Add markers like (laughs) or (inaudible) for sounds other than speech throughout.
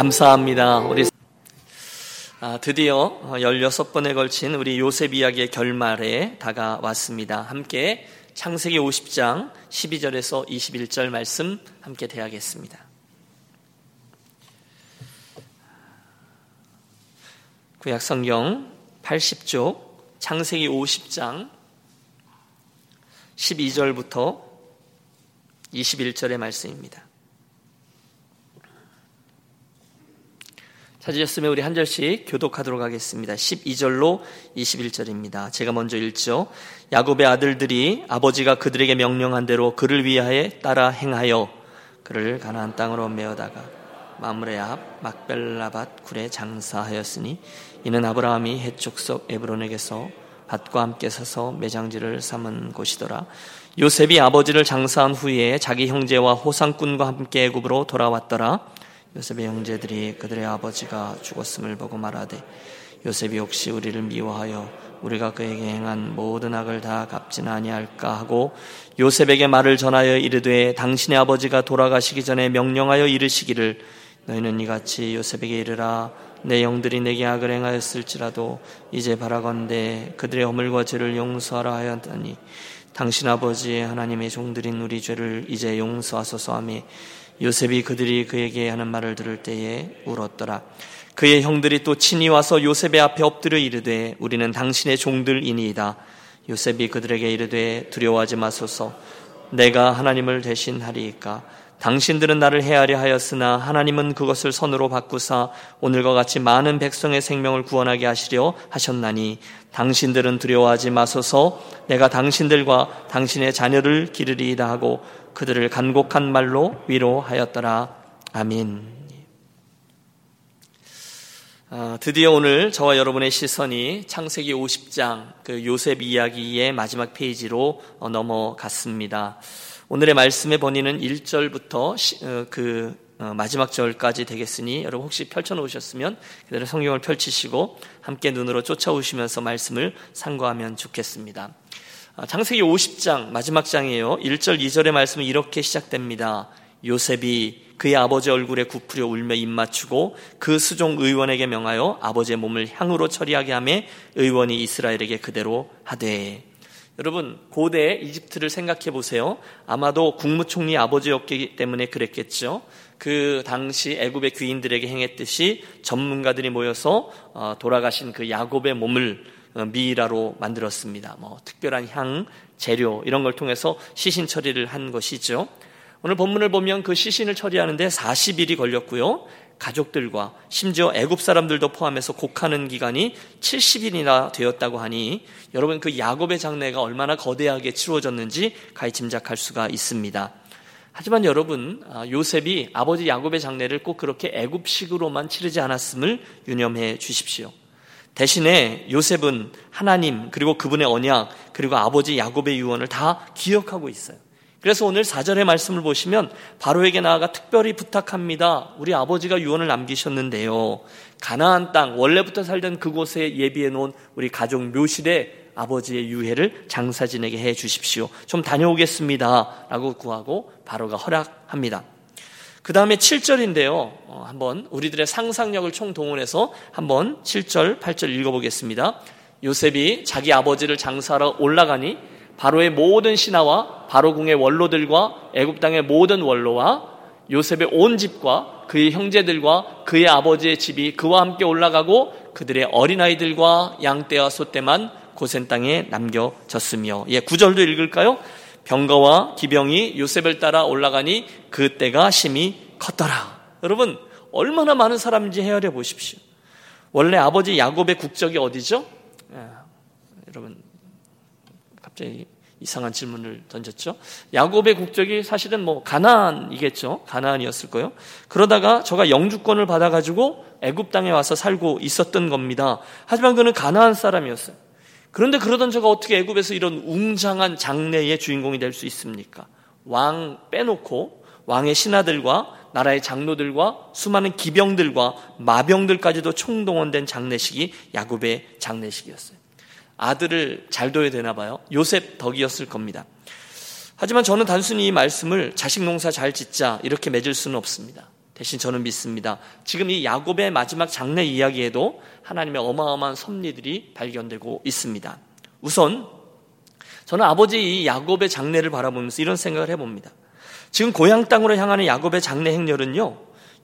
감사합니다. 우리 아, 드디어 16번에 걸친 우리 요셉 이야기의 결말에 다가왔습니다. 함께 창세기 50장 12절에서 21절 말씀 함께 대하겠습니다. 구약 성경 80쪽 창세기 50장 12절부터 21절의 말씀입니다. 찾으셨으면 우리 한 절씩 교독하도록 하겠습니다. 12절로 21절입니다. 제가 먼저 읽죠. 야곱의 아들들이 아버지가 그들에게 명령한 대로 그를 위하여 따라 행하여 그를 가나안 땅으로 메어다가 마므레 앞 막벨라밭 굴에 장사하였으니 이는 아브라함이 해족속 에브론에게서 밭과 함께 서서 매장지를 삼은 곳이더라. 요셉이 아버지를 장사한 후에 자기 형제와 호상꾼과 함께 애굽으로 돌아왔더라. 요셉의 형제들이 그들의 아버지가 죽었음을 보고 말하되 요셉이 혹시 우리를 미워하여 우리가 그에게 행한 모든 악을 다 갚지는 아니할까 하고 요셉에게 말을 전하여 이르되 당신의 아버지가 돌아가시기 전에 명령하여 이르시기를 너희는 이같이 요셉에게 이르라. 내 영들이 내게 악을 행하였을지라도 이제 바라건대 그들의 허물과 죄를 용서하라 하였더니 당신 아버지 하나님의 종들인 우리 죄를 이제 용서하소서 하며 요셉이 그들이 그에게 하는 말을 들을 때에 울었더라. 그의 형들이 또 친히 와서 요셉의 앞에 엎드려 이르되 우리는 당신의 종들이니이다. 요셉이 그들에게 이르되 두려워하지 마소서. 내가 하나님을 대신하리이까. 당신들은 나를 해하려 하였으나 하나님은 그것을 선으로 바꾸사 오늘과 같이 많은 백성의 생명을 구원하게 하시려 하셨나니 당신들은 두려워하지 마소서 내가 당신들과 당신의 자녀를 기르리이다 하고 그들을 간곡한 말로 위로하였더라. 아민. 아, 드디어 오늘 저와 여러분의 시선이 창세기 50장 그 요셉 이야기의 마지막 페이지로 어, 넘어갔습니다. 오늘의 말씀의 본의는 1절부터 어, 그 어, 마지막 절까지 되겠으니 여러분 혹시 펼쳐 놓으셨으면 그대로 성경을 펼치시고 함께 눈으로 쫓아오시면서 말씀을 상고하면 좋겠습니다. 아, 창세기 50장 마지막 장이에요. 1절 2절의 말씀은 이렇게 시작됩니다. 요셉이 그의 아버지 얼굴에 굽으려 울며 입 맞추고 그 수종 의원에게 명하여 아버지의 몸을 향으로 처리하게 하며 의원이 이스라엘에게 그대로 하되 여러분 고대 이집트를 생각해 보세요. 아마도 국무총리 아버지였기 때문에 그랬겠죠. 그 당시 애굽의 귀인들에게 행했듯이 전문가들이 모여서 어, 돌아가신 그 야곱의 몸을 어, 미이라로 만들었습니다. 뭐 특별한 향, 재료 이런 걸 통해서 시신 처리를 한 것이죠. 오늘 본문을 보면 그 시신을 처리하는데 40일이 걸렸고요. 가족들과 심지어 애굽 사람들도 포함해서 곡하는 기간이 70일이나 되었다고 하니 여러분 그 야곱의 장례가 얼마나 거대하게 치루어졌는지 가히 짐작할 수가 있습니다. 하지만 여러분 아, 요셉이 아버지 야곱의 장례를 꼭 그렇게 애굽식으로만 치르지 않았음을 유념해 주십시오. 대신에 요셉은 하나님 그리고 그분의 언약 그리고 아버지 야곱의 유언을 다 기억하고 있어요. 그래서 오늘 4절의 말씀을 보시면 바로에게 나아가 특별히 부탁합니다. 우리 아버지가 유언을 남기셨는데요. 가나안 땅 원래부터 살던 그곳에 예비해 놓은 우리 가족 묘실에 아버지의 유해를 장사 지내게 해 주십시오. 좀 다녀오겠습니다. 라고 구하고 바로가 허락합니다. 그 다음에 7절인데요. 어, 한번 우리들의 상상력을 총동원해서 한번 7절, 8절 읽어보겠습니다. 요셉이 자기 아버지를 장사하러 올라가니 바로의 모든 신하와 바로 궁의 원로들과 애굽 땅의 모든 원로와 요셉의 온 집과 그의 형제들과 그의 아버지의 집이 그와 함께 올라가고 그들의 어린아이들과 양떼와 소떼만 고센 땅에 남겨졌으며 예, 구절도 읽을까요? 병거와 기병이 요셉을 따라 올라가니 그 때가 심히 컸더라. 여러분 얼마나 많은 사람인지 헤아려 보십시오. 원래 아버지 야곱의 국적이 어디죠? 예, 여러분 이상한 질문을 던졌죠. 야곱의 국적이 사실은 뭐 가나안이겠죠. 가나안이었을 거예요. 그러다가 저가 영주권을 받아가지고 애굽 땅에 와서 살고 있었던 겁니다. 하지만 그는 가나안 사람이었어요. 그런데 그러던 저가 어떻게 애굽에서 이런 웅장한 장래의 주인공이 될 수 있습니까? 왕 빼놓고 왕의 신하들과 나라의 장로들과 수많은 기병들과 마병들까지도 총동원된 장례식이 야곱의 장례식이었어요. 아들을 잘 둬야 되나 봐요. 요셉 덕이었을 겁니다. 하지만 저는 단순히 이 말씀을 자식 농사 잘 짓자 이렇게 맺을 수는 없습니다. 대신 저는 믿습니다. 지금 이 야곱의 마지막 장례 이야기에도 하나님의 어마어마한 섭리들이 발견되고 있습니다. 우선 저는 아버지 이 야곱의 장례를 바라보면서 이런 생각을 해봅니다. 지금 고향 땅으로 향하는 야곱의 장례 행렬은요,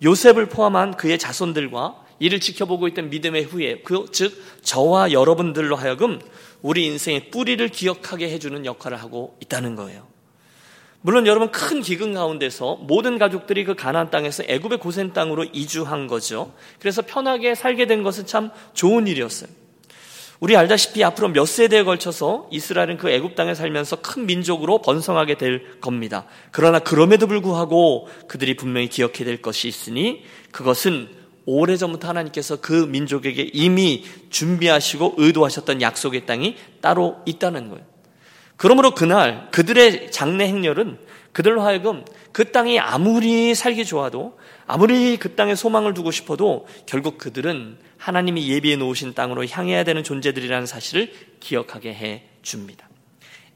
요셉을 포함한 그의 자손들과 이를 지켜보고 있던 믿음의 후예, 그, 즉, 저와 여러분들로 하여금 우리 인생의 뿌리를 기억하게 해주는 역할을 하고 있다는 거예요. 물론 여러분 큰 기근 가운데서 모든 가족들이 그 가나안 땅에서 애굽의 고센 땅으로 이주한 거죠. 그래서 편하게 살게 된 것은 참 좋은 일이었어요. 우리 알다시피 앞으로 몇 세대에 걸쳐서 이스라엘은 그 애굽 땅에 살면서 큰 민족으로 번성하게 될 겁니다. 그러나 그럼에도 불구하고 그들이 분명히 기억해야 될 것이 있으니 그것은 오래전부터 하나님께서 그 민족에게 이미 준비하시고 의도하셨던 약속의 땅이 따로 있다는 거예요. 그러므로 그날 그들의 장례 행렬은 그들로 하여금 그 땅이 아무리 살기 좋아도 아무리 그 땅에 소망을 두고 싶어도 결국 그들은 하나님이 예비해 놓으신 땅으로 향해야 되는 존재들이라는 사실을 기억하게 해 줍니다.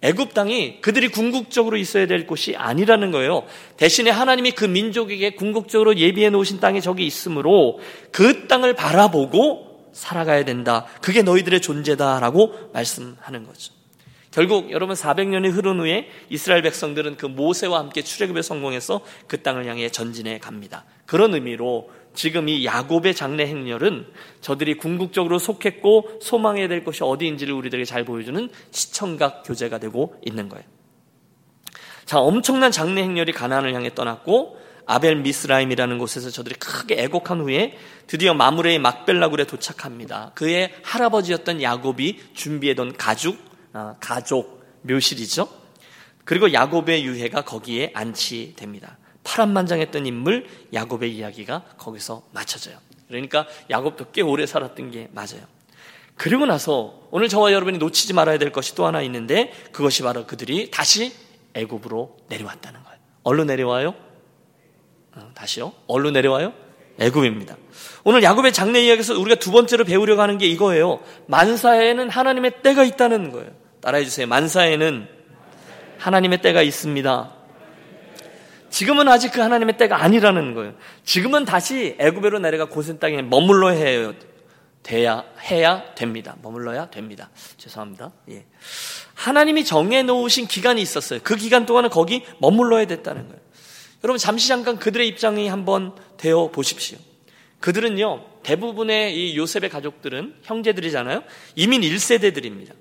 애굽 땅이 그들이 궁극적으로 있어야 될 곳이 아니라는 거예요. 대신에 하나님이 그 민족에게 궁극적으로 예비해 놓으신 땅이 저기 있으므로 그 땅을 바라보고 살아가야 된다. 그게 너희들의 존재다라고 말씀하는 거죠. 결국 여러분 400년이 흐른 후에 이스라엘 백성들은 그 모세와 함께 출애굽에 성공해서 그 땅을 향해 전진해 갑니다. 그런 의미로 지금 이 야곱의 장례 행렬은 저들이 궁극적으로 속했고 소망해야 될 것이 어디인지를 우리들에게 잘 보여주는 시청각 교재가 되고 있는 거예요. 자, 엄청난 장례 행렬이 가나안을 향해 떠났고 아벨 미스라임이라는 곳에서 저들이 크게 애곡한 후에 드디어 마무레의 막벨라굴에 도착합니다. 그의 할아버지였던 야곱이 준비해둔 가죽, 아, 가족 묘실이죠. 그리고 야곱의 유해가 거기에 안치됩니다. 파란만장했던 인물 야곱의 이야기가 거기서 맞춰져요. 그러니까 야곱도 꽤 오래 살았던 게 맞아요. 그리고 나서 오늘 저와 여러분이 놓치지 말아야 될 것이 또 하나 있는데 그것이 바로 그들이 다시 애굽으로 내려왔다는 거예요. 얼로 내려와요? 어, 다시요? 얼로 내려와요? 애굽입니다. 오늘 야곱의 장례 이야기에서 우리가 두 번째로 배우려고 하는 게 이거예요. 만사에는 하나님의 때가 있다는 거예요. 따라해 주세요. 만사에는 하나님의 때가 있습니다. 지금은 아직 그 하나님의 때가 아니라는 거예요. 지금은 다시 애굽으로 내려가 고센 땅에 머물러 해요. 돼야 해야 됩니다. 머물러야 됩니다. 죄송합니다. 예. 하나님이 정해 놓으신 기간이 있었어요. 그 기간 동안은 거기 머물러야 됐다는 거예요. 여러분 잠시 잠깐 그들의 입장이 한번 되어 보십시오. 그들은요 대부분의 이 요셉의 가족들은 형제들이잖아요. 이민 1세대들입니다.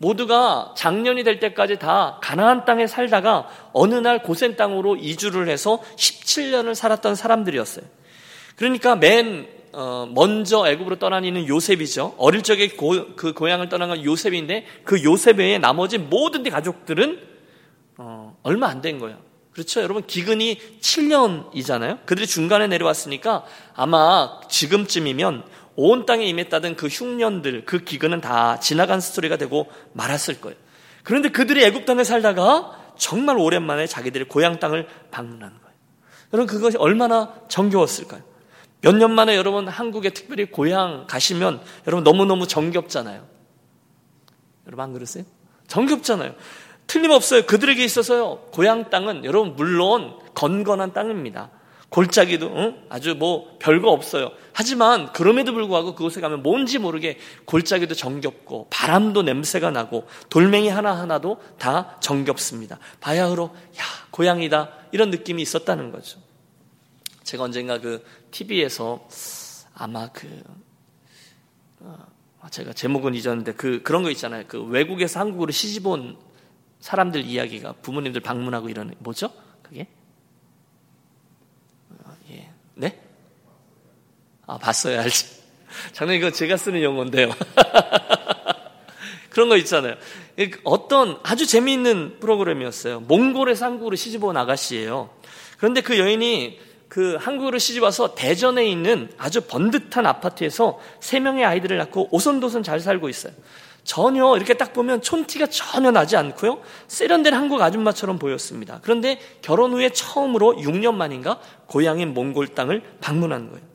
모두가 작년이 될 때까지 다 가나안 땅에 살다가 어느 날 고센 땅으로 이주를 해서 17년을 살았던 사람들이었어요. 그러니까 맨 어, 먼저 애굽으로 떠나니는 요셉이죠. 어릴 적에 고, 그 고향을 떠난 건 요셉인데 그 요셉 외에 나머지 모든 가족들은 어, 얼마 안 된 거예요. 그렇죠. 여러분 기근이 7년이잖아요. 그들이 중간에 내려왔으니까 아마 지금쯤이면 온 땅에 임했다던 그 흉년들, 그 기근은 다 지나간 스토리가 되고 말았을 거예요. 그런데 그들이 애굽 땅에 살다가 정말 오랜만에 자기들의 고향 땅을 방문하는 거예요. 여러분 그것이 얼마나 정겨웠을까요? 몇 년 만에 여러분 한국에 특별히 고향 가시면 여러분 너무너무 정겹잖아요. 여러분 안 그러세요? 정겹잖아요. 틀림없어요. 그들에게 있어서요. 고향 땅은 여러분 물론 건건한 땅입니다. 골짜기도 응? 아주 뭐 별거 없어요. 하지만 그럼에도 불구하고 그곳에 가면 뭔지 모르게 골짜기도 정겹고 바람도 냄새가 나고 돌멩이 하나하나도 다 정겹습니다. 바야흐로 야 고향이다 이런 느낌이 있었다는 거죠. 제가 언젠가 그 TV에서 아마 그 어, 제가 제목은 잊었는데 그 그런 거 있잖아요. 그 외국에서 한국으로 시집 온 사람들 이야기가 부모님들 방문하고 이러는 뭐죠? 그게 네? 아, 봤어요, 알지? (laughs) 장로님, 이거 제가 쓰는 용어인데요. (laughs) 그런 거 있잖아요. 어떤 아주 재미있는 프로그램이었어요. 몽골에서 한국으로 시집 온 아가씨예요. 그런데 그 여인이 그 한국으로 시집 와서 대전에 있는 아주 번듯한 아파트에서 세 명의 아이들을 낳고 오손도손 잘 살고 있어요. 전혀 이렇게 딱 보면 촌티가 전혀 나지 않고요. 세련된 한국 아줌마처럼 보였습니다. 그런데 결혼 후에 처음으로 6년 만인가 고향인 몽골 땅을 방문한 거예요.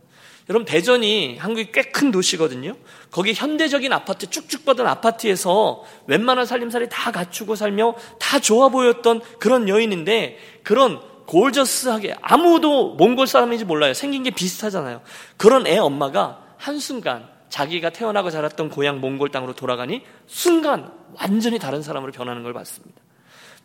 여러분 대전이 한국이 꽤 큰 도시거든요. 거기 현대적인 아파트 쭉쭉 뻗은 아파트에서 웬만한 살림살이 다 갖추고 살며 다 좋아 보였던 그런 여인인데 그런 골저스하게 아무도 몽골 사람인지 몰라요. 생긴 게 비슷하잖아요. 그런 애 엄마가 한순간 자기가 태어나고 자랐던 고향 몽골 땅으로 돌아가니 순간 완전히 다른 사람으로 변하는 걸 봤습니다.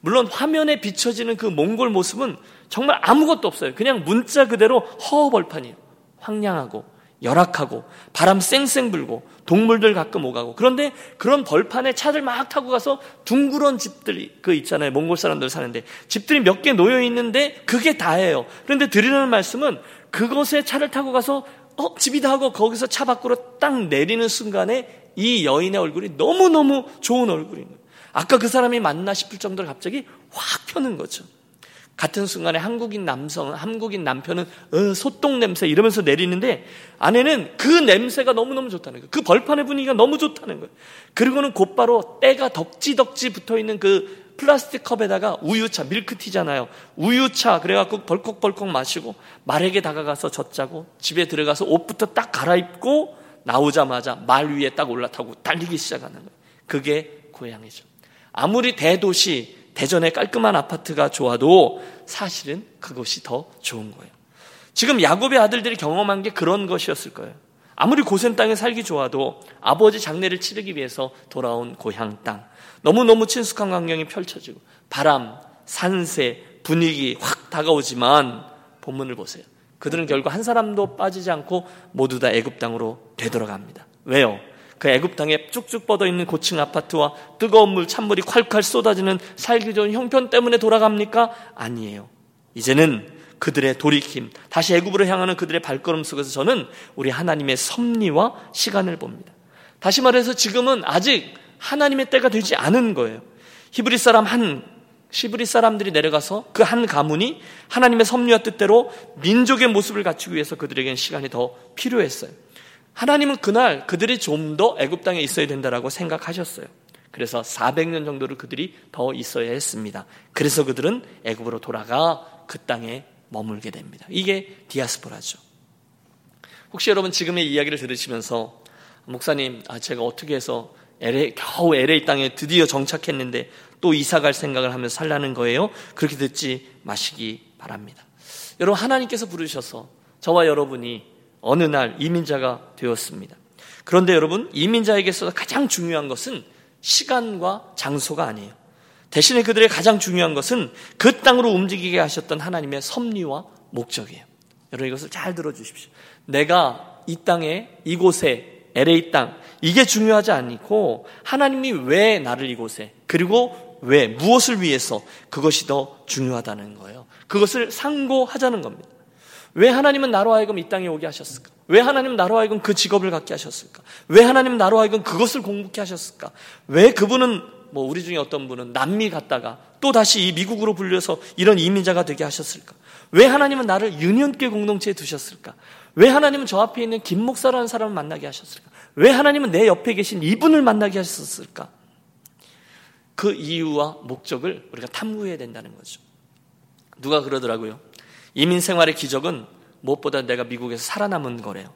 물론 화면에 비춰지는 그 몽골 모습은 정말 아무것도 없어요. 그냥 문자 그대로 허허벌판이에요. 황량하고 열악하고 바람 쌩쌩 불고 동물들 가끔 오가고 그런데 그런 벌판에 차들 막 타고 가서 둥그런 집들이 그 있잖아요 몽골 사람들 사는데 집들이 몇 개 놓여 있는데 그게 다예요 그런데 드리는 말씀은 그곳에 차를 타고 가서 어 집이다 하고 거기서 차 밖으로 딱 내리는 순간에 이 여인의 얼굴이 너무너무 좋은 얼굴인 거예요 아까 그 사람이 맞나 싶을 정도로 갑자기 확 펴는 거죠 같은 순간에 한국인 남성, 한국인 남편은 어, 소똥 냄새 이러면서 내리는데 아내는 그 냄새가 너무너무 좋다는 거예요. 그 벌판의 분위기가 너무 좋다는 거예요. 그리고는 곧바로 때가 덕지덕지 붙어 있는 그 플라스틱 컵에다가 우유차, 밀크티잖아요. 우유차 그래갖고 벌컥벌컥 마시고 말에게 다가가서 젖자고 집에 들어가서 옷부터 딱 갈아입고 나오자마자 말 위에 딱 올라타고 달리기 시작하는 거예요. 그게 고향이죠. 아무리 대도시 대전의 깔끔한 아파트가 좋아도 사실은 그것이 더 좋은 거예요. 지금 야곱의 아들들이 경험한 게 그런 것이었을 거예요. 아무리 고센 땅에 살기 좋아도 아버지 장례를 치르기 위해서 돌아온 고향 땅. 너무너무 친숙한 광경이 펼쳐지고 바람, 산세, 분위기 확 다가오지만 본문을 보세요. 그들은 결국 한 사람도 빠지지 않고 모두 다 애굽 땅으로 되돌아갑니다. 왜요? 그 애굽 땅에 쭉쭉 뻗어 있는 고층 아파트와 뜨거운 물 찬물이 콸콸 쏟아지는 살기 좋은 형편 때문에 돌아갑니까? 아니에요. 이제는 그들의 돌이킴, 다시 애굽으로 향하는 그들의 발걸음 속에서 저는 우리 하나님의 섭리와 시간을 봅니다. 다시 말해서 지금은 아직 하나님의 때가 되지 않은 거예요. 히브리 사람 한 시브리 사람들이 내려가서 그 한 가문이 하나님의 섭리와 뜻대로 민족의 모습을 갖추기 위해서 그들에게는 시간이 더 필요했어요. 하나님은 그날 그들이 좀 더 애굽 땅에 있어야 된다라고 생각하셨어요. 그래서 400년 정도를 그들이 더 있어야 했습니다. 그래서 그들은 애굽으로 돌아가 그 땅에 머물게 됩니다. 이게 디아스포라죠. 혹시 여러분 지금의 이야기를 들으시면서 목사님, 아 제가 어떻게 해서 LA, 겨우 LA 땅에 드디어 정착했는데 또 이사 갈 생각을 하면서 살라는 거예요? 그렇게 듣지 마시기 바랍니다. 여러분 하나님께서 부르셔서 저와 여러분이 어느 날 이민자가 되었습니다. 그런데 여러분, 이민자에게 서 가장 중요한 것은 시간과 장소가 아니에요. 대신에 그들의 가장 중요한 것은 그 땅으로 움직이게 하셨던 하나님의 섭리와 목적이에요. 여러분 이것을 잘 들어주십시오. 내가 이 땅에 이곳에 LA 땅 이게 중요하지 않고 하나님이 왜 나를 이곳에 그리고 왜 무엇을 위해서 그것이 더 중요하다는 거예요. 그것을 상고하자는 겁니다. 왜 하나님은 나로 하여금 이 땅에 오게 하셨을까? 왜 하나님은 나로 하여금 그 직업을 갖게 하셨을까? 왜 하나님은 나로 하여금 그것을 공부케 하셨을까? 왜 그분은 뭐 우리 중에 어떤 분은 남미 갔다가 또 다시 이 미국으로 불려서 이런 이민자가 되게 하셨을까? 왜 하나님은 나를 유년계 공동체에 두셨을까? 왜 하나님은 저 앞에 있는 김 목사라는 사람을 만나게 하셨을까? 왜 하나님은 내 옆에 계신 이분을 만나게 하셨을까? 그 이유와 목적을 우리가 탐구해야 된다는 거죠. 누가 그러더라고요. 이민 생활의 기적은 무엇보다 내가 미국에서 살아남은 거래요.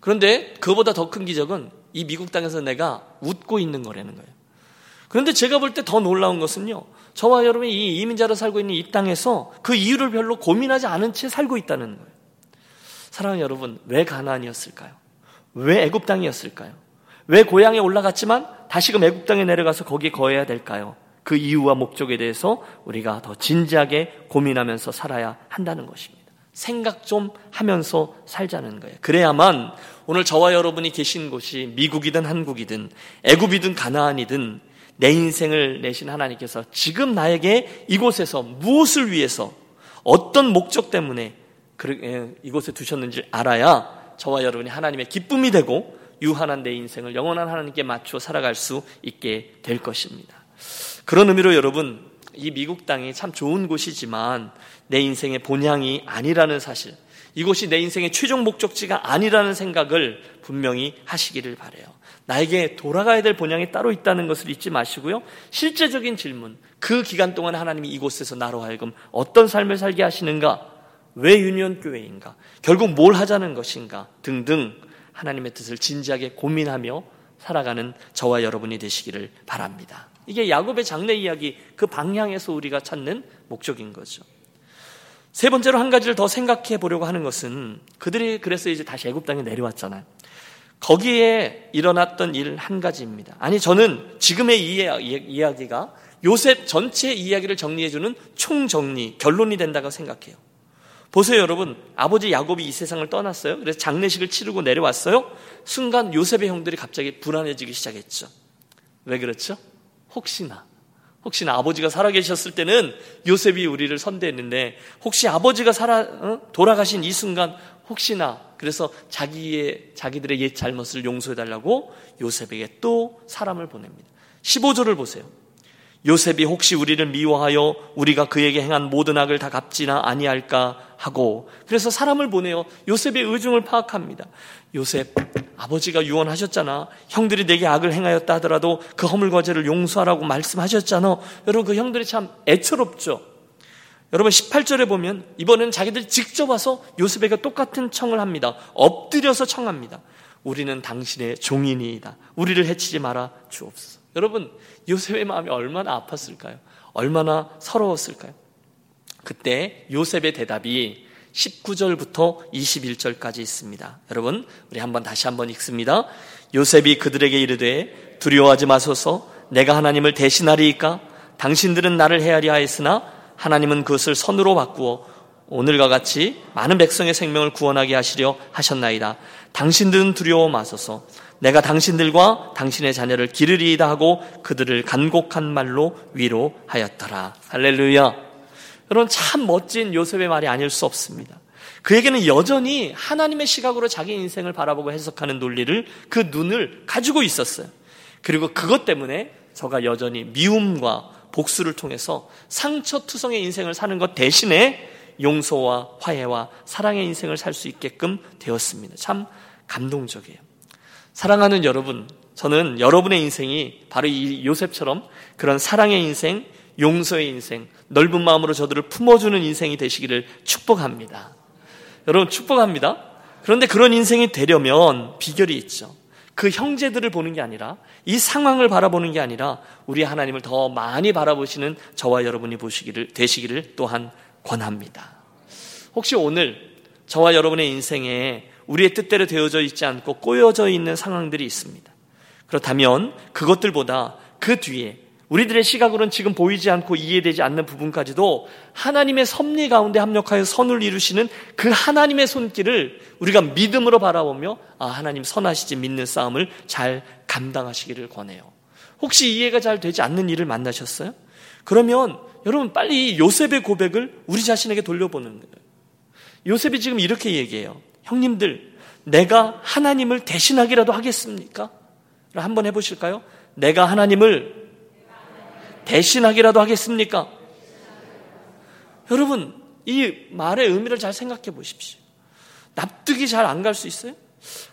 그런데 그보다 더 큰 기적은 이 미국 땅에서 내가 웃고 있는 거라는 거예요. 그런데 제가 볼 때 더 놀라운 것은요. 저와 여러분이 이 이민자로 살고 있는 이 땅에서 그 이유를 별로 고민하지 않은 채 살고 있다는 거예요. 사랑하는 여러분, 왜 가나안이었을까요? 왜 애굽 땅이었을까요? 왜 고향에 올라갔지만 다시금 애굽 땅에 내려가서 거기에 거해야 될까요? 그 이유와 목적에 대해서 우리가 더 진지하게 고민하면서 살아야 한다는 것입니다. 생각 좀 하면서 살자는 거예요. 그래야만 오늘 저와 여러분이 계신 곳이 미국이든 한국이든 애굽이든 가나안이든 내 인생을 내신 하나님께서 지금 나에게 이곳에서 무엇을 위해서 어떤 목적 때문에 예, 이곳에 두셨는지 알아야 저와 여러분이 하나님의 기쁨이 되고 유한한 내 인생을 영원한 하나님께 맞추어 살아갈 수 있게 될 것입니다. 그런 의미로 여러분, 이 미국 땅이 참 좋은 곳이지만 내 인생의 본향이 아니라는 사실, 이곳이 내 인생의 최종 목적지가 아니라는 생각을 분명히 하시기를 바래요. 나에게 돌아가야 될 본향이 따로 있다는 것을 잊지 마시고요. 실제적인 질문, 그 기간 동안 하나님이 이곳에서 나로 하여금 어떤 삶을 살게 하시는가? 왜 유니온 교회인가? 결국 뭘 하자는 것인가? 등등 하나님의 뜻을 진지하게 고민하며 살아가는 저와 여러분이 되시기를 바랍니다. 이게 야곱의 장래 이야기 그 방향에서 우리가 찾는 목적인 거죠. 세 번째로 한 가지를 더 생각해 보려고 하는 것은 그들이 그래서 이제 다시 애굽 땅에 내려왔잖아요. 거기에 일어났던 일 한 가지입니다. 아니 저는 지금의 이 이야기가 요셉 전체 이야기를 정리해주는 총정리, 결론이 된다고 생각해요. 보세요, 여러분. 아버지 야곱이 이 세상을 떠났어요. 그래서 장례식을 치르고 내려왔어요. 순간 요셉의 형들이 갑자기 불안해지기 시작했죠. 왜 그렇죠? 혹시나. 혹시나 아버지가 살아계셨을 때는 요셉이 우리를 선대했는데 혹시 아버지가 살아 어? 돌아가신 이 순간 혹시나 그래서 자기의 자기들의 옛 잘못을 용서해 달라고 요셉에게 또 사람을 보냅니다. 15절을 보세요. 요셉이 혹시 우리를 미워하여 우리가 그에게 행한 모든 악을 다 갚지나 아니할까 하고 그래서 사람을 보내어 요셉의 의중을 파악합니다. 요셉 아버지가 유언하셨잖아. 형들이 내게 악을 행하였다 하더라도 그 허물과 죄를 용서하라고 말씀하셨잖아. 여러분 그 형들이 참 애처롭죠. 여러분 18절에 보면 이번에는 자기들 직접 와서 요셉에게 똑같은 청을 합니다. 엎드려서 청합니다. 우리는 당신의 종인이다. 우리를 해치지 마라 주옵소서. 여러분 요셉의 마음이 얼마나 아팠을까요? 얼마나 서러웠을까요? 그때 요셉의 대답이 19절부터 21절까지 있습니다. 여러분, 우리 한번 다시 한번 읽습니다. 요셉이 그들에게 이르되 두려워하지 마소서 내가 하나님을 대신하리이까 당신들은 나를 헤아리 하였으나 하나님은 그것을 선으로 바꾸어 오늘과 같이 많은 백성의 생명을 구원하게 하시려 하셨나이다. 당신들은 두려워 마소서 내가 당신들과 당신의 자녀를 기르리이다 하고 그들을 간곡한 말로 위로하였더라. 할렐루야. 여러분 참 멋진 요셉의 말이 아닐 수 없습니다. 그에게는 여전히 하나님의 시각으로 자기 인생을 바라보고 해석하는 논리를 그 눈을 가지고 있었어요. 그리고 그것 때문에 저가 여전히 미움과 복수를 통해서 상처투성의 인생을 사는 것 대신에 용서와 화해와 사랑의 인생을 살 수 있게끔 되었습니다. 참 감동적이에요. 사랑하는 여러분, 저는 여러분의 인생이 바로 이 요셉처럼 그런 사랑의 인생, 용서의 인생, 넓은 마음으로 저들을 품어주는 인생이 되시기를 축복합니다. 여러분 축복합니다. 그런데 그런 인생이 되려면 비결이 있죠. 그 형제들을 보는 게 아니라 이 상황을 바라보는 게 아니라 우리 하나님을 더 많이 바라보시는 저와 여러분이 보시기를 되시기를 또한 권합니다. 혹시 오늘 저와 여러분의 인생에 우리의 뜻대로 되어져 있지 않고 꼬여져 있는 상황들이 있습니다. 그렇다면 그것들보다 그 뒤에 우리들의 시각으로는 지금 보이지 않고 이해되지 않는 부분까지도 하나님의 섭리 가운데 합력하여 선을 이루시는 그 하나님의 손길을 우리가 믿음으로 바라보며 아 하나님 선하시지 믿는 싸움을 잘 감당하시기를 권해요. 혹시 이해가 잘 되지 않는 일을 만나셨어요? 그러면 여러분 빨리 요셉의 고백을 우리 자신에게 돌려보는 거예요. 요셉이 지금 이렇게 얘기해요. 형님들, 내가 하나님을 대신하기라도 하겠습니까? 한번 해보실까요? 내가 하나님을 대신하기라도 하겠습니까? 여러분, 이 말의 의미를 잘 생각해 보십시오. 납득이 잘 안 갈 수 있어요?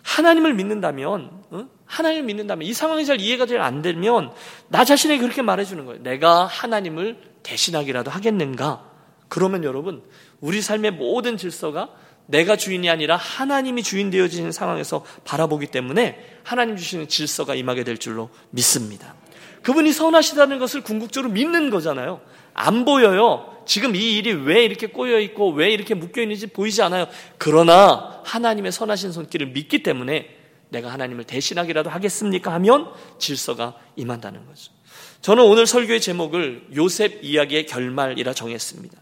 하나님을 믿는다면, 어? 하나님을 믿는다면, 이 상황이 잘 이해가 잘 안 되면, 나 자신에게 그렇게 말해주는 거예요. 내가 하나님을 대신하기라도 하겠는가? 그러면 여러분, 우리 삶의 모든 질서가 내가 주인이 아니라 하나님이 주인 되어지는 상황에서 바라보기 때문에 하나님 주시는 질서가 임하게 될 줄로 믿습니다. 그분이 선하시다는 것을 궁극적으로 믿는 거잖아요. 안 보여요. 지금 이 일이 왜 이렇게 꼬여 있고 왜 이렇게 묶여 있는지 보이지 않아요. 그러나 하나님의 선하신 손길을 믿기 때문에 내가 하나님을 대신하기라도 하겠습니까? 하면 질서가 임한다는 거죠. 저는 오늘 설교의 제목을 요셉 이야기의 결말이라 정했습니다.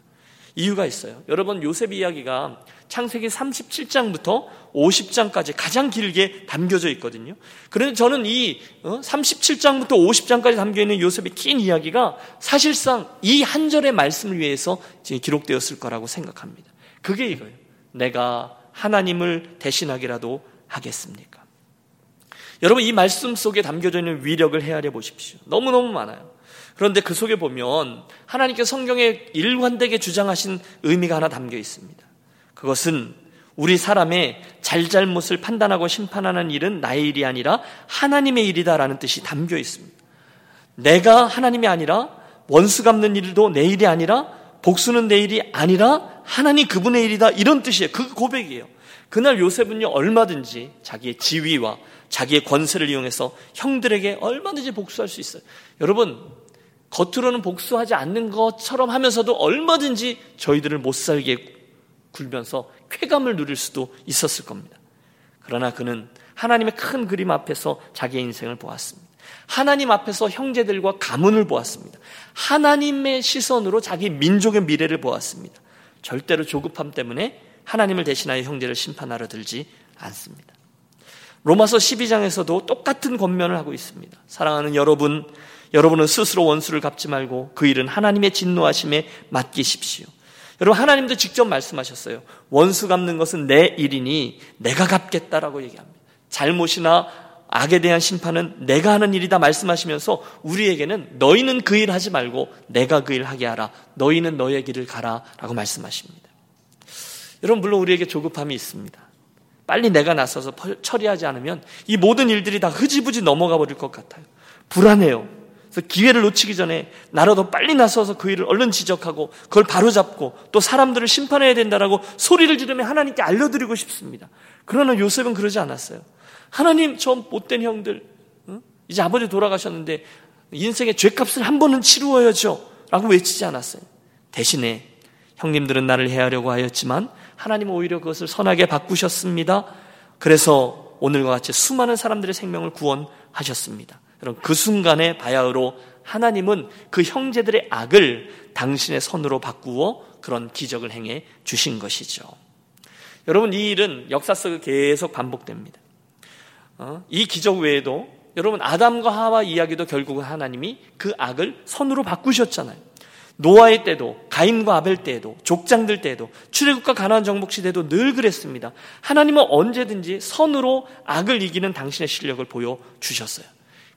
이유가 있어요. 여러분 요셉 이야기가 창세기 37장부터 50장까지 가장 길게 담겨져 있거든요. 그런데 저는 이 37장부터 어, 50장까지 담겨 있는 요셉의 긴 이야기가 사실상 이 한 절의 말씀을 위해서 기록되었을 거라고 생각합니다. 그게 이거예요. 내가 하나님을 대신하기라도 하겠습니까? 여러분 이 말씀 속에 담겨져 있는 위력을 헤아려 보십시오. 너무너무 많아요. 그런데 그 속에 보면 하나님께 성경에 일관되게 주장하신 의미가 하나 담겨 있습니다. 그것은 우리 사람의 잘잘못을 판단하고 심판하는 일은 나의 일이 아니라 하나님의 일이다라는 뜻이 담겨 있습니다. 내가 하나님이 아니라 원수 갚는 일도 내 일이 아니라 복수는 내 일이 아니라 하나님 그분의 일이다 이런 뜻이에요. 그 고백이에요. 그날 요셉은요 얼마든지 자기의 지위와 자기의 권세를 이용해서 형들에게 얼마든지 복수할 수 있어요. 여러분 겉으로는 복수하지 않는 것처럼 하면서도 얼마든지 저희들을 못 살게 굴면서 쾌감을 누릴 수도 있었을 겁니다. 그러나 그는 하나님의 큰 그림 앞에서 자기의 인생을 보았습니다. 하나님 앞에서 형제들과 가문을 보았습니다. 하나님의 시선으로 자기 민족의 미래를 보았습니다. 절대로 조급함 때문에 하나님을 대신하여 형제를 심판하러 들지 않습니다. 로마서 12장에서도 똑같은 권면을 하고 있습니다. 사랑하는 여러분, 여러분은 스스로 원수를 갚지 말고 그 일은 하나님의 진노하심에 맡기십시오. 여러분 하나님도 직접 말씀하셨어요. 원수 갚는 것은 내 일이니 내가 갚겠다라고 얘기합니다. 잘못이나 악에 대한 심판은 내가 하는 일이다 말씀하시면서 우리에게는 너희는 그 일 하지 말고 내가 그 일 하게 하라. 너희는 너의 길을 가라라고 말씀하십니다. 여러분 물론 우리에게 조급함이 있습니다. 빨리 내가 나서서 처리하지 않으면 이 모든 일들이 다 흐지부지 넘어가 버릴 것 같아요. 불안해요. 그래서 기회를 놓치기 전에 나라도 빨리 나서서 그 일을 얼른 지적하고 그걸 바로잡고 또 사람들을 심판해야 된다라고 소리를 지르며 하나님께 알려드리고 싶습니다. 그러나 요셉은 그러지 않았어요. 하나님 저 못된 형들 이제 아버지 돌아가셨는데 인생의 죄값을 한 번은 치루어야죠 라고 외치지 않았어요. 대신에 형님들은 나를 해하려고 하였지만 하나님은 오히려 그것을 선하게 바꾸셨습니다. 그래서 오늘과 같이 수많은 사람들의 생명을 구원하셨습니다. 여러분 그 순간에 바야흐로 하나님은 그 형제들의 악을 당신의 손으로 바꾸어 그런 기적을 행해 주신 것이죠. 여러분 이 일은 역사 속에 계속 반복됩니다. 어? 이 기적 외에도 여러분 아담과 하와 이야기도 결국은 하나님이 그 악을 선으로 바꾸셨잖아요. 노아의 때도 가인과 아벨 때에도 족장들 때에도 출애굽과 가나안 정복 시대도 늘 그랬습니다. 하나님은 언제든지 선으로 악을 이기는 당신의 실력을 보여 주셨어요.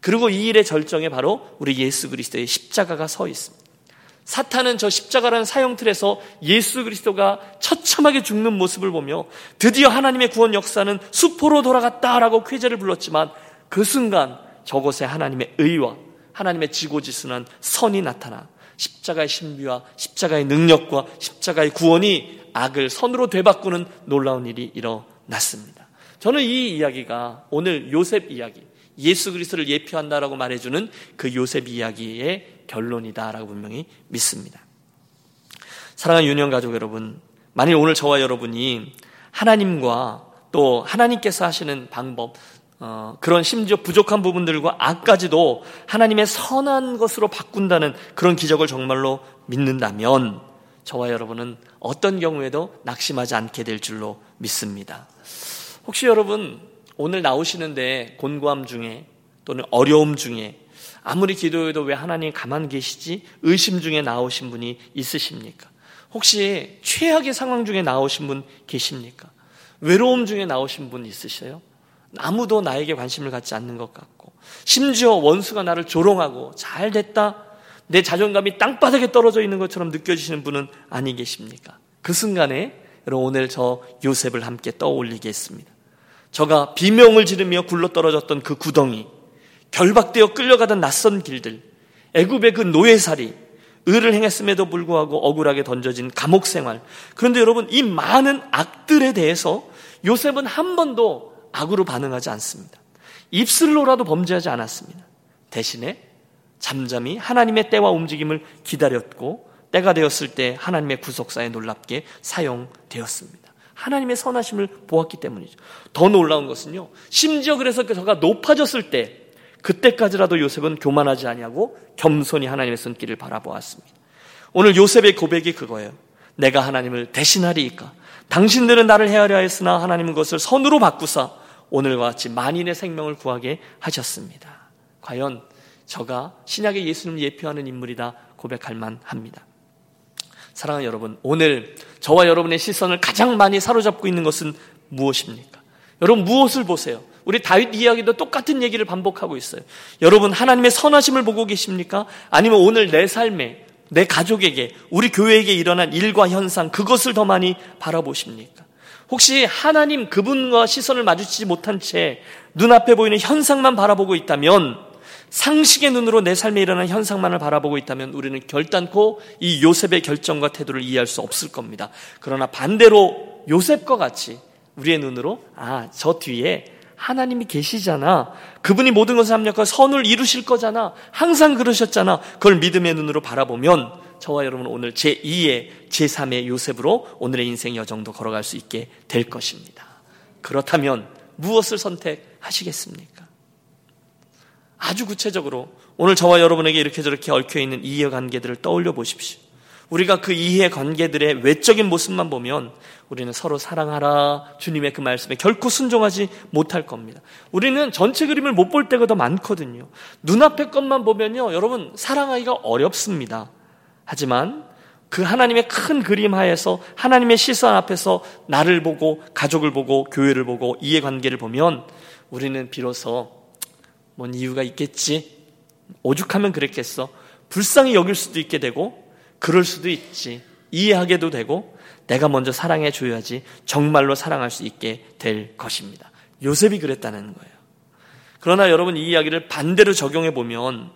그리고 이 일의 절정에 바로 우리 예수 그리스도의 십자가가 서 있습니다. 사탄은 저 십자가라는 사형틀에서 예수 그리스도가 처참하게 죽는 모습을 보며 드디어 하나님의 구원 역사는 수포로 돌아갔다라고 쾌제를 불렀지만 그 순간 저곳에 하나님의 의와 하나님의 지고지순한 선이 나타나 십자가의 신비와 십자가의 능력과 십자가의 구원이 악을 선으로 되바꾸는 놀라운 일이 일어났습니다. 저는 이 이야기가 오늘 요셉 이야기, 예수 그리스도를 예표한다라고 말해주는 그 요셉 이야기의 결론이다라고 분명히 믿습니다. 사랑하는 유년 가족 여러분, 만일 오늘 저와 여러분이 하나님과 또 하나님께서 하시는 방법, 어, 그런 심지어 부족한 부분들과 악까지도 하나님의 선한 것으로 바꾼다는 그런 기적을 정말로 믿는다면 저와 여러분은 어떤 경우에도 낙심하지 않게 될 줄로 믿습니다. 혹시 여러분 오늘 나오시는데 곤고함 중에 또는 어려움 중에 아무리 기도해도 왜 하나님 가만 계시지? 의심 중에 나오신 분이 있으십니까? 혹시 최악의 상황 중에 나오신 분 계십니까? 외로움 중에 나오신 분 있으셔요? 아무도 나에게 관심을 갖지 않는 것 같고, 심지어 원수가 나를 조롱하고 잘 됐다, 내 자존감이 땅바닥에 떨어져 있는 것처럼 느껴지시는 분은 아니 계십니까? 그 순간에 여러분 오늘 저 요셉을 함께 떠올리겠습니다. 저가 비명을 지르며 굴러 떨어졌던 그 구덩이, 결박되어 끌려가던 낯선 길들, 애굽의 그 노예살이, 의를 행했음에도 불구하고 억울하게 던져진 감옥 생활. 그런데 여러분, 이 많은 악들에 대해서 요셉은 한 번도 악으로 반응하지 않습니다. 입술로라도 범죄하지 않았습니다. 대신에 잠잠히 하나님의 때와 움직임을 기다렸고, 때가 되었을 때 하나님의 구속사에 놀랍게 사용되었습니다. 하나님의 선하심을 보았기 때문이죠. 더 놀라운 것은요, 심지어 그래서 저가 높아졌을 때, 그때까지라도 요셉은 교만하지 아니하고 겸손히 하나님의 손길을 바라보았습니다. 오늘 요셉의 고백이 그거예요. 내가 하나님을 대신하리이까. 당신들은 나를 헤아려 하였으나 하나님은 것을 선으로 바꾸사 오늘과 같이 만인의 생명을 구하게 하셨습니다. 과연 저가 신약의 예수님을 예표하는 인물이다 고백할 만합니다. 사랑하는 여러분, 오늘 저와 여러분의 시선을 가장 많이 사로잡고 있는 것은 무엇입니까? 여러분 무엇을 보세요? 우리 다윗 이야기도 똑같은 얘기를 반복하고 있어요. 여러분 하나님의 선하심을 보고 계십니까? 아니면 오늘 내 삶에 내 가족에게 우리 교회에게 일어난 일과 현상 그것을 더 많이 바라보십니까? 혹시 하나님 그분과 시선을 마주치지 못한 채 눈앞에 보이는 현상만 바라보고 있다면 상식의 눈으로 내 삶에 일어난 현상만을 바라보고 있다면 우리는 결단코 이 요셉의 결정과 태도를 이해할 수 없을 겁니다. 그러나 반대로 요셉과 같이 우리의 눈으로 아, 저 뒤에 하나님이 계시잖아. 그분이 모든 것을 합력하고 선을 이루실 거잖아. 항상 그러셨잖아. 그걸 믿음의 눈으로 바라보면 저와 여러분 오늘 제2의 제3의 요셉으로 오늘의 인생 여정도 걸어갈 수 있게 될 것입니다. 그렇다면 무엇을 선택하시겠습니까? 아주 구체적으로 오늘 저와 여러분에게 이렇게 저렇게 얽혀 있는 이해 관계들을 떠올려 보십시오. 우리가 그 이해 관계들의 외적인 모습만 보면 우리는 서로 사랑하라 주님의 그 말씀에 결코 순종하지 못할 겁니다. 우리는 전체 그림을 못 볼 때가 더 많거든요. 눈앞의 것만 보면요. 여러분 사랑하기가 어렵습니다. 하지만 그 하나님의 큰 그림 하에서 하나님의 시선 앞에서 나를 보고 가족을 보고 교회를 보고 이해 관계를 보면 우리는 비로소 뭔 이유가 있겠지 오죽하면 그랬겠어 불쌍히 여길 수도 있게 되고 그럴 수도 있지 이해하게도 되고 내가 먼저 사랑해 줘야지 정말로 사랑할 수 있게 될 것입니다. 요셉이 그랬다는 거예요. 그러나 여러분 이 이야기를 반대로 적용해 보면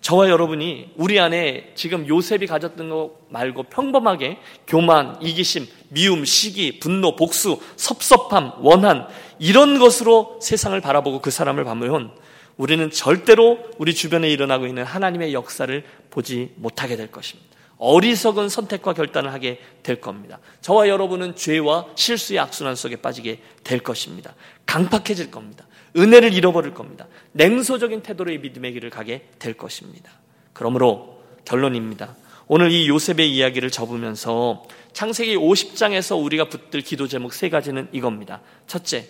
저와 여러분이 우리 안에 지금 요셉이 가졌던 거 말고 평범하게 교만, 이기심, 미움, 시기, 분노, 복수, 섭섭함, 원한 이런 것으로 세상을 바라보고 그 사람을 보면 우리는 절대로 우리 주변에 일어나고 있는 하나님의 역사를 보지 못하게 될 것입니다. 어리석은 선택과 결단을 하게 될 겁니다. 저와 여러분은 죄와 실수의 악순환 속에 빠지게 될 것입니다. 강팍해질 겁니다. 은혜를 잃어버릴 겁니다. 냉소적인 태도로의 믿음의 길을 가게 될 것입니다. 그러므로 결론입니다. 오늘 이 요셉의 이야기를 접으면서 창세기 50장에서 우리가 붙들 기도 제목 세 가지는 이겁니다. 첫째,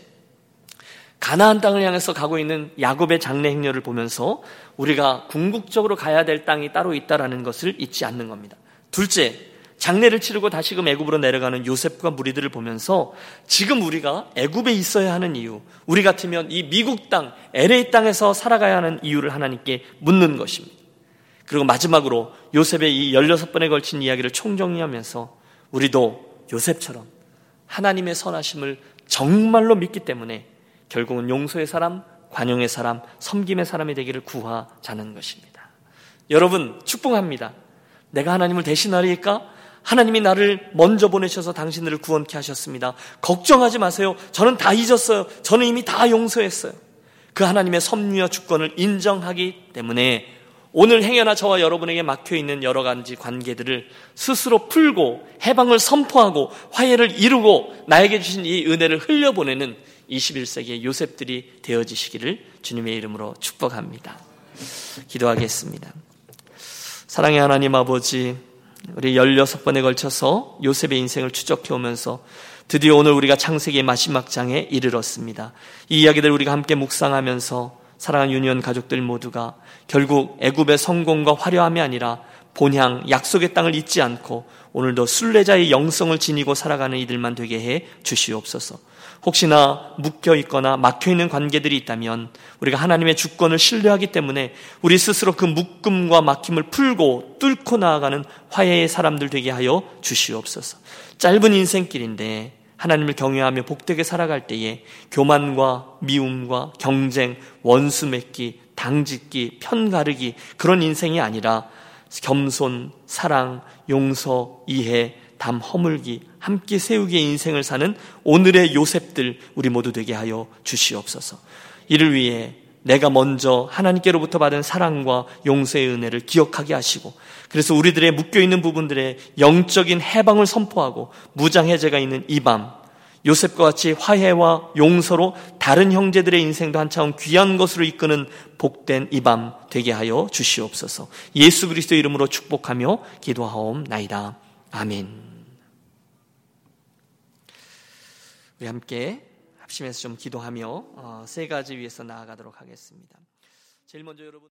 가나안 땅을 향해서 가고 있는 야곱의 장래 행렬을 보면서 우리가 궁극적으로 가야 될 땅이 따로 있다라는 것을 잊지 않는 겁니다. 둘째, 장례를 치르고 다시금 애굽으로 내려가는 요셉과 무리들을 보면서 지금 우리가 애굽에 있어야 하는 이유, 우리 같으면 이 미국 땅, LA 땅에서 살아가야 하는 이유를 하나님께 묻는 것입니다. 그리고 마지막으로 요셉의 이 16번에 걸친 이야기를 총정리하면서 우리도 요셉처럼 하나님의 선하심을 정말로 믿기 때문에 결국은 용서의 사람, 관용의 사람, 섬김의 사람이 되기를 구하자는 것입니다. 여러분, 축복합니다. 내가 하나님을 대신하리까? 하나님이 나를 먼저 보내셔서 당신들을 구원케 하셨습니다. 걱정하지 마세요. 저는 다 잊었어요. 저는 이미 다 용서했어요. 그 하나님의 섭리와 주권을 인정하기 때문에 오늘 행여나 저와 여러분에게 막혀 있는 여러 가지 관계들을 스스로 풀고 해방을 선포하고 화해를 이루고 나에게 주신 이 은혜를 흘려보내는 21세기의 요셉들이 되어지시기를 주님의 이름으로 축복합니다. 기도하겠습니다. 사랑의 하나님 아버지, 우리 16번에 걸쳐서 요셉의 인생을 추적해 오면서 드디어 오늘 우리가 창세기의 마지막 장에 이르렀습니다. 이 이야기들 우리가 함께 묵상하면서 사랑하는 유니온 가족들 모두가 결국 애굽의 성공과 화려함이 아니라 본향 약속의 땅을 잊지 않고 오늘도 순례자의 영성을 지니고 살아가는 이들만 되게 해 주시옵소서. 혹시나 묶여 있거나 막혀 있는 관계들이 있다면 우리가 하나님의 주권을 신뢰하기 때문에 우리 스스로 그 묶음과 막힘을 풀고 뚫고 나아가는 화해의 사람들 되게 하여 주시옵소서. 짧은 인생길인데 하나님을 경외하며 복되게 살아갈 때에 교만과 미움과 경쟁, 원수 맺기, 당짓기, 편가르기 그런 인생이 아니라 겸손, 사랑, 용서, 이해, 담 허물기, 함께 세우기의 인생을 사는 오늘의 요셉들 우리 모두 되게 하여 주시옵소서. 이를 위해 내가 먼저 하나님께로부터 받은 사랑과 용서의 은혜를 기억하게 하시고 그래서 우리들의 묶여 있는 부분들의 영적인 해방을 선포하고 무장해제가 있는 이 밤 요셉과 같이 화해와 용서로 다른 형제들의 인생도 한차원 귀한 것으로 이끄는 복된 이 밤 되게 하여 주시옵소서. 예수 그리스도 이름으로 축복하며 기도하옵나이다. 아멘. 우리 함께 합심해서 좀 기도하며 어, 세 가지 위해서 나아가도록 하겠습니다. 제일 먼저 여러분